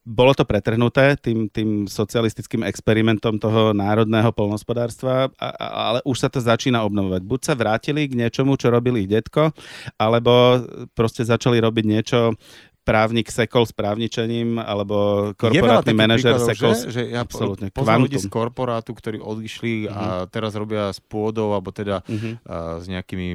bolo to pretrhnuté tým, tým socialistickým experimentom toho národného polnospodárstva, a, a, ale už sa to začína obnovovať. Buď sa vrátili k niečomu, čo robil ich detko, alebo proste začali robiť niečo, právnik sekol s právničením, alebo korporátny manažer sekol. Že, že ja Absolutne. poznám ľudí z korporátu, ktorí odišli uh-huh. a mhm. teraz robia s pôdou, alebo teda uh-huh. uh, s nejakými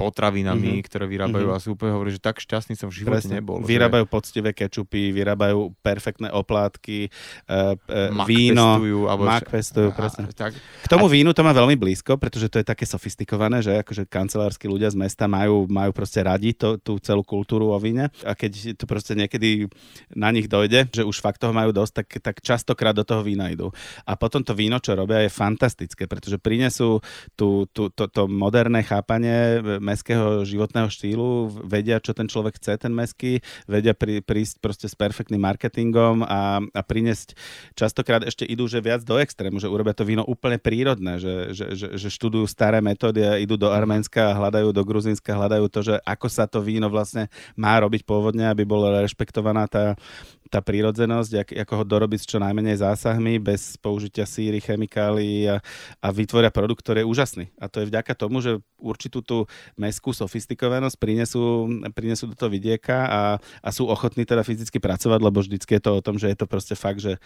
potravinami, mm-hmm. ktoré vyrábajú mm-hmm. a sú úplne hovorí, že tak šťastný som v živote Presne. nebol. Vyrábajú že... poctivé kečupy, vyrábajú perfektné oplátky, uh, uh, víno, pestujú, alebo mak pestujú, presne. Tak. K tomu a... vínu to má veľmi blízko, pretože to je také sofistikované, že akože kancelársky ľudia z mesta majú, majú proste radi to, tú celú kultúru o víne a keď to proste niekedy na nich dojde, že už fakt toho majú dosť, tak, tak častokrát do toho vína idú. A potom to víno, čo robia, je fantastické, pretože prinesú tú, tú, to, to moderné chápanie meského životného štýlu, vedia, čo ten človek chce, ten meský, vedia pri, prísť proste s perfektným marketingom a, a priniesť, častokrát ešte idú, že viac do extrému, že urobia to víno úplne prírodné, že, že, že, že študujú staré metódy a idú do Arménska, hľadajú do Gruzinska, hľadajú to, že ako sa to víno vlastne má robiť pôvodne, aby bola rešpektovaná tá, tá prírodzenosť, jak, ako ho dorobiť s čo najmenej zásahmi, bez použitia síry, chemikálií a, a vytvoria produkt, ktorý je úžasný. A to je vďaka tomu, že určitú tú meskú sofistikovanosť prinesú, prinesú do toho vidieka a, a sú ochotní teda fyzicky pracovať, lebo vždycky je to o tom, že je to proste fakt, že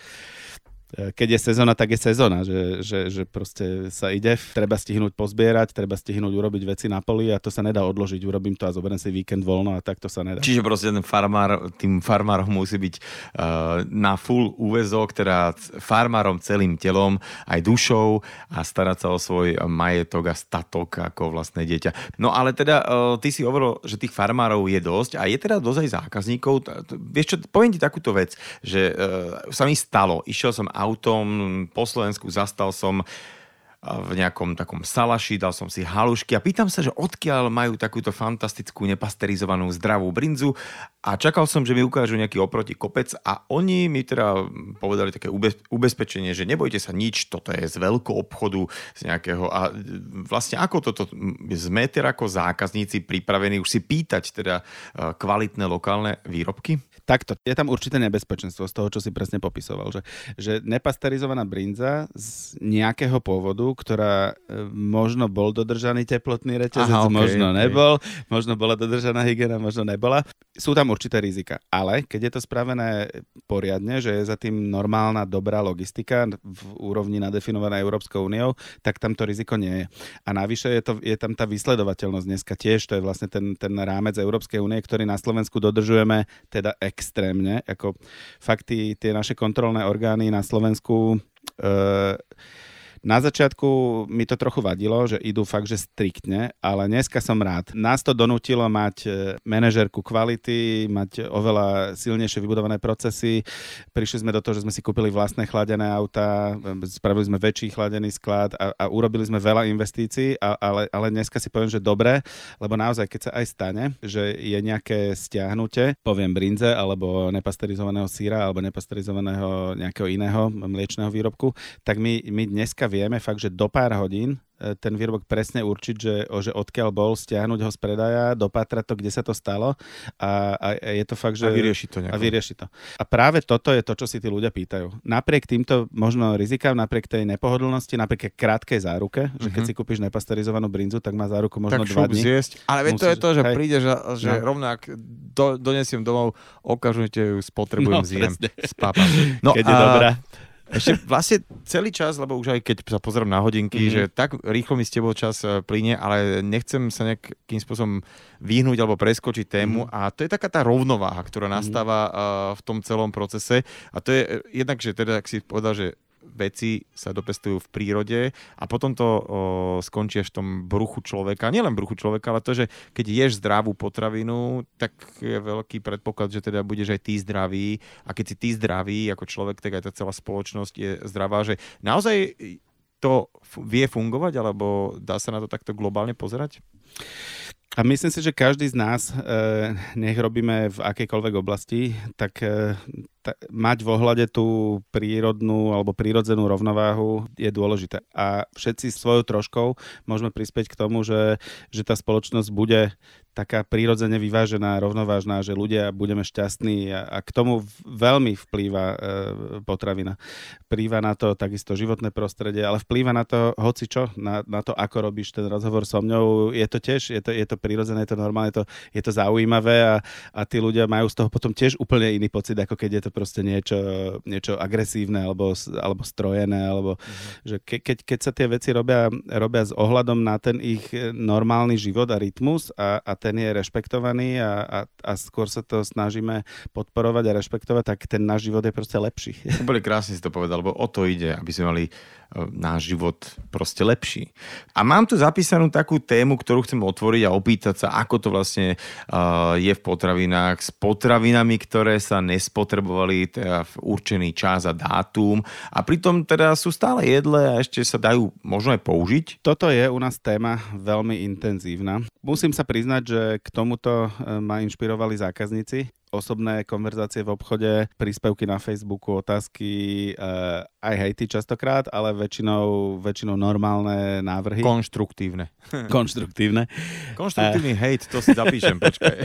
keď je sezóna, tak je sezóna, že, že, že proste sa ide, treba stihnúť pozbierať, treba stihnúť urobiť veci na poli a to sa nedá odložiť, urobím to a zoberiem si víkend voľno a tak to sa nedá. Čiže proste ten farmár, tým farmárom musí byť uh, na full úvezok, teda farmárom celým telom, aj dušou a starať sa o svoj majetok a statok ako vlastné dieťa. No ale teda uh, ty si hovoril, že tých farmárov je dosť a je teda dosť aj zákazníkov. Vieš čo, poviem ti takúto vec, že sa mi stalo, išiel som autom po Slovensku, zastal som v nejakom takom salaši, dal som si halušky a pýtam sa, že odkiaľ majú takúto fantastickú nepasterizovanú zdravú brinzu a čakal som, že mi ukážu nejaký oproti kopec a oni mi teda povedali také ubezpečenie, že nebojte sa nič, toto je z veľkého obchodu, z nejakého a vlastne ako toto sme teda ako zákazníci pripravení už si pýtať teda kvalitné lokálne výrobky? Takto, je tam určité nebezpečenstvo z toho, čo si presne popisoval, že, že nepasterizovaná brinza z nejakého pôvodu, ktorá e, možno bol dodržaný teplotný reťazec, Aha, okay, možno okay. nebol, možno bola dodržaná hygiena, možno nebola. Sú tam určité rizika, ale keď je to spravené poriadne, že je za tým normálna, dobrá logistika v úrovni nadefinovaná Európskou úniou, tak tam to riziko nie je. A navyše je, to, je tam tá vysledovateľnosť dneska tiež, to je vlastne ten, ten rámec Európskej únie, ktorý na Slovensku dodržujeme teda extrémne. Ako fakt tie naše kontrolné orgány na Slovensku e, na začiatku mi to trochu vadilo, že idú fakt, že striktne, ale dneska som rád. Nás to donútilo mať e, manažerku kvality, mať oveľa silnejšie vybudované procesy. Prišli sme do toho, že sme si kúpili vlastné chladené auta, spravili sme väčší chladený sklad a, a urobili sme veľa investícií, a, ale, ale dneska si poviem, že dobre, lebo naozaj, keď sa aj stane, že je nejaké stiahnutie, poviem brinze, alebo nepasterizovaného síra, alebo nepasterizovaného nejakého iného mliečného výrobku, tak my, my dneska vieme fakt, že do pár hodín e, ten výrobok presne určiť, že, že odkiaľ bol, stiahnuť ho z predaja, dopátrať to, kde sa to stalo a, a je to fakt, že... A vyrieši to nejako. A vyrieši to. A práve toto je to, čo si tí ľudia pýtajú. Napriek týmto možno rizikám, napriek tej nepohodlnosti, napriek krátkej záruke, že keď mm-hmm. si kúpiš nepasterizovanú brinzu, tak má záruku možno tak dva dní. Zjesť. Ale Musíš, to je to, že hej. príde, že, že no. rovnak do, donesiem domov, okamžite ju spotrebujem, no, zjem, spápam. No, keď a... je dobrá. Ešte vlastne celý čas, lebo už aj keď sa pozerám na hodinky, mm-hmm. že tak rýchlo mi s tebou čas e, plyne, ale nechcem sa nejakým spôsobom vyhnúť alebo preskočiť tému mm-hmm. a to je taká tá rovnováha, ktorá mhm. nastáva mm-hmm. uh, v tom celom procese a to je e, jednak, že teda, ak si povedal, že veci sa dopestujú v prírode a potom to o, skončí až v tom bruchu človeka. Nielen bruchu človeka, ale to, že keď ješ zdravú potravinu, tak je veľký predpoklad, že teda budeš aj ty zdravý a keď si ty zdravý ako človek, tak aj tá celá spoločnosť je zdravá, že naozaj to vie fungovať, alebo dá sa na to takto globálne pozerať? A myslím si, že každý z nás, e, nech robíme v akejkoľvek oblasti, tak e, ta, mať v ohľade tú prírodnú alebo prírodzenú rovnováhu je dôležité. A všetci svojou troškou môžeme prispieť k tomu, že, že tá spoločnosť bude taká prírodzene vyvážená, rovnovážna, že ľudia budeme šťastní a, a k tomu veľmi vplýva e, potravina. Vplýva na to takisto životné prostredie, ale vplýva na to hoci čo, na, na to, ako robíš ten rozhovor so mňou. Je to tiež, je to, je to prírodzené, je to normálne, je to, je to zaujímavé a, a tí ľudia majú z toho potom tiež úplne iný pocit, ako keď je to proste niečo, niečo agresívne alebo, alebo strojené, alebo mm-hmm. že ke, keď, keď sa tie veci robia, robia s ohľadom na ten ich normálny život a rytmus a, a ten je rešpektovaný a, a, a skôr sa to snažíme podporovať a rešpektovať, tak ten náš život je proste lepší. Boli krásne si to povedal, lebo o to ide, aby sme mali e, náš život proste lepší. A mám tu zapísanú takú tému, ktorú chcem otvoriť a opýtať sa, ako to vlastne je v potravinách s potravinami, ktoré sa nespotrebovali teda v určený čas a dátum a pritom teda sú stále jedle a ešte sa dajú možno aj použiť. Toto je u nás téma veľmi intenzívna. Musím sa priznať, že k tomuto e, ma inšpirovali zákazníci osobné konverzácie v obchode, príspevky na Facebooku, otázky, uh, aj hejty častokrát, ale väčšinou, väčšinou normálne návrhy. Konštruktívne. Konštruktívne. Konštruktívny uh, hejt, to si zapíšem, počkaj.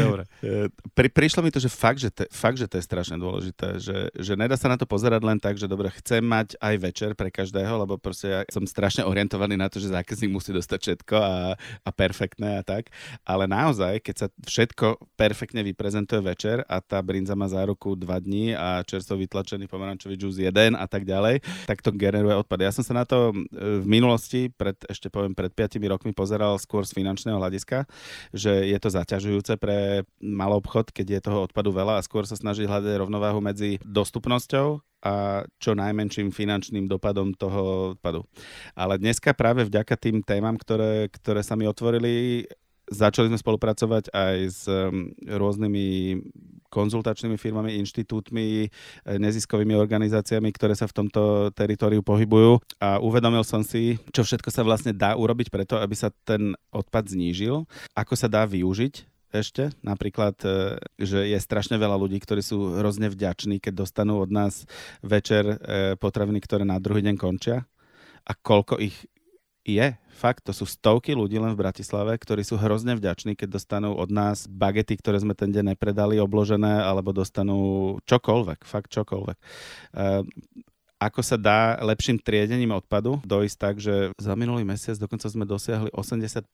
dobre. Eh, pri, prišlo mi to, že fakt, že, te, fakt, že to je strašne dôležité, že, že nedá sa na to pozerať len tak, že dobre, chcem mať aj večer pre každého, lebo proste ja som strašne orientovaný na to, že zákazník musí dostať všetko a, a perfektné a tak, ale naozaj, keď sa všetko perfektne vyprezentuje večer a tá brinza má záruku 2 dní a čerstvo vytlačený pomarančový džús 1 a tak ďalej, tak to generuje odpad. Ja som sa na to e, v minulosti, pred, ešte poviem pred 5 rokmi, pozeral skôr z finančného hľadiska, že je to zaťažujúce pre malý obchod, keď je toho odpadu veľa a skôr sa snaží hľadať rovnováhu medzi dostupnosťou a čo najmenším finančným dopadom toho odpadu. Ale dneska práve vďaka tým témam, ktoré, ktoré sa mi otvorili, začali sme spolupracovať aj s um, rôznymi konzultačnými firmami, inštitútmi, neziskovými organizáciami, ktoré sa v tomto teritoriu pohybujú a uvedomil som si, čo všetko sa vlastne dá urobiť preto, aby sa ten odpad znížil, ako sa dá využiť ešte. Napríklad, e, že je strašne veľa ľudí, ktorí sú hrozne vďační, keď dostanú od nás večer e, potraviny, ktoré na druhý deň končia. A koľko ich je, fakt, to sú stovky ľudí len v Bratislave, ktorí sú hrozne vďační, keď dostanú od nás bagety, ktoré sme ten deň nepredali, obložené, alebo dostanú čokoľvek, fakt čokoľvek. E, ako sa dá lepším triedením odpadu dojsť tak, že za minulý mesiac dokonca sme dosiahli 85%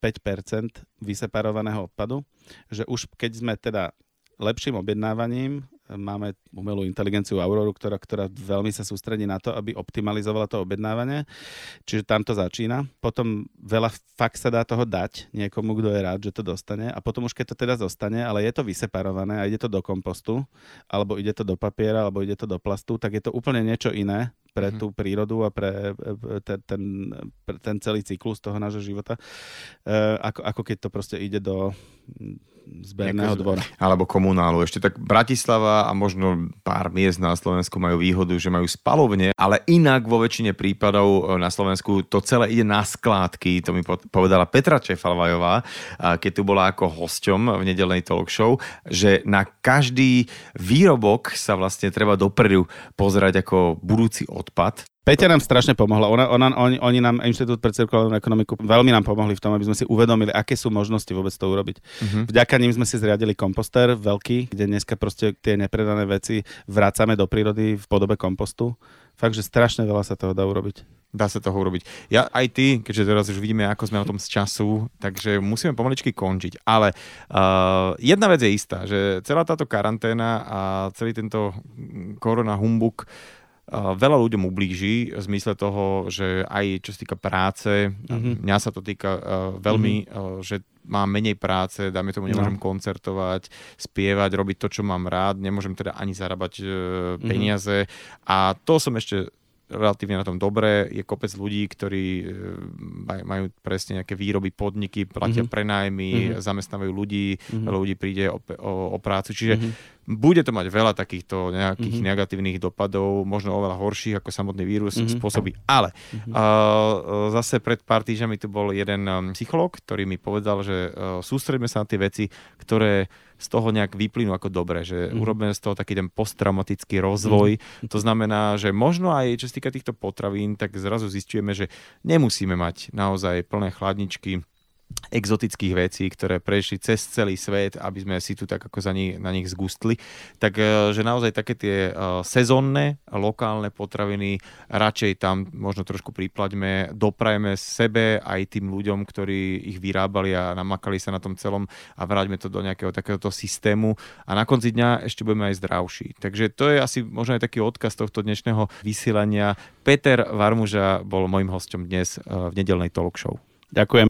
vyseparovaného odpadu, že už keď sme teda lepším objednávaním máme umelú inteligenciu Auroru, ktorá, ktorá veľmi sa sústredí na to, aby optimalizovala to objednávanie. Čiže tam to začína. Potom veľa fakt sa dá toho dať niekomu, kto je rád, že to dostane. A potom už keď to teda zostane, ale je to vyseparované a ide to do kompostu, alebo ide to do papiera, alebo ide to do plastu, tak je to úplne niečo iné, pre mm-hmm. tú prírodu a pre, ten, ten, pre ten celý cyklus toho nášho života, uh, ako, ako keď to proste ide do zberného dvora. Alebo komunálu. Ešte tak Bratislava a možno pár miest na Slovensku majú výhodu, že majú spalovne, ale inak vo väčšine prípadov e, na Slovensku to celé ide na skládky. To mi povedala Petra Čefalvajová, keď tu bola ako hosťom v nedelnej talk show, že na každý výrobok sa vlastne treba dopredu pozerať ako budúci odpad. Peťa nám strašne pomohla. Ona, ona, oni, oni nám, Inštitút pre cirkulárnu ekonomiku, veľmi nám pomohli v tom, aby sme si uvedomili, aké sú možnosti vôbec to urobiť. Uh-huh. Vďaka ním sme si zriadili komposter veľký, kde dneska proste tie nepredané veci vrácame do prírody v podobe kompostu. Fakt, že strašne veľa sa toho dá urobiť. Dá sa toho urobiť. Ja aj ty, keďže teraz už vidíme, ako sme o tom z času, takže musíme pomaličky končiť. Ale uh, jedna vec je istá, že celá táto karanténa a celý tento korona humbuk veľa ľuďom ublíži v zmysle toho, že aj čo sa týka práce, mm-hmm. mňa sa to týka uh, veľmi, mm-hmm. uh, že mám menej práce, dáme tomu, nemôžem no. koncertovať, spievať, robiť to, čo mám rád, nemôžem teda ani zarábať uh, peniaze mm-hmm. a to som ešte relatívne na tom dobre. Je kopec ľudí, ktorí majú presne nejaké výroby, podniky, platia mm-hmm. prenajmy, mm-hmm. zamestnávajú ľudí, mm-hmm. ľudí príde o, o, o prácu. Čiže mm-hmm. Bude to mať veľa takýchto nejakých mm-hmm. negatívnych dopadov, možno oveľa horších ako samotný vírus mm-hmm. spôsobí. Ale mm-hmm. uh, zase pred pár týždňami tu bol jeden um, psychológ, ktorý mi povedal, že uh, sústredíme sa na tie veci, ktoré z toho nejak vyplynú ako dobre, že mm. urobíme z toho taký ten posttraumatický rozvoj. Mm. To znamená, že možno aj čo sa týka týchto potravín, tak zrazu zistujeme, že nemusíme mať naozaj plné chladničky exotických vecí, ktoré prešli cez celý svet, aby sme si tu tak ako za nich, na nich zgustli. Tak, e, naozaj také tie uh, sezónne, lokálne potraviny radšej tam možno trošku priplaďme, doprajme sebe aj tým ľuďom, ktorí ich vyrábali a namakali sa na tom celom a vráťme to do nejakého takéhoto systému a na konci dňa ešte budeme aj zdravší. Takže to je asi možno aj taký odkaz tohto dnešného vysielania. Peter Varmuža bol môjim hostom dnes uh, v nedelnej talk show. Ďakujem.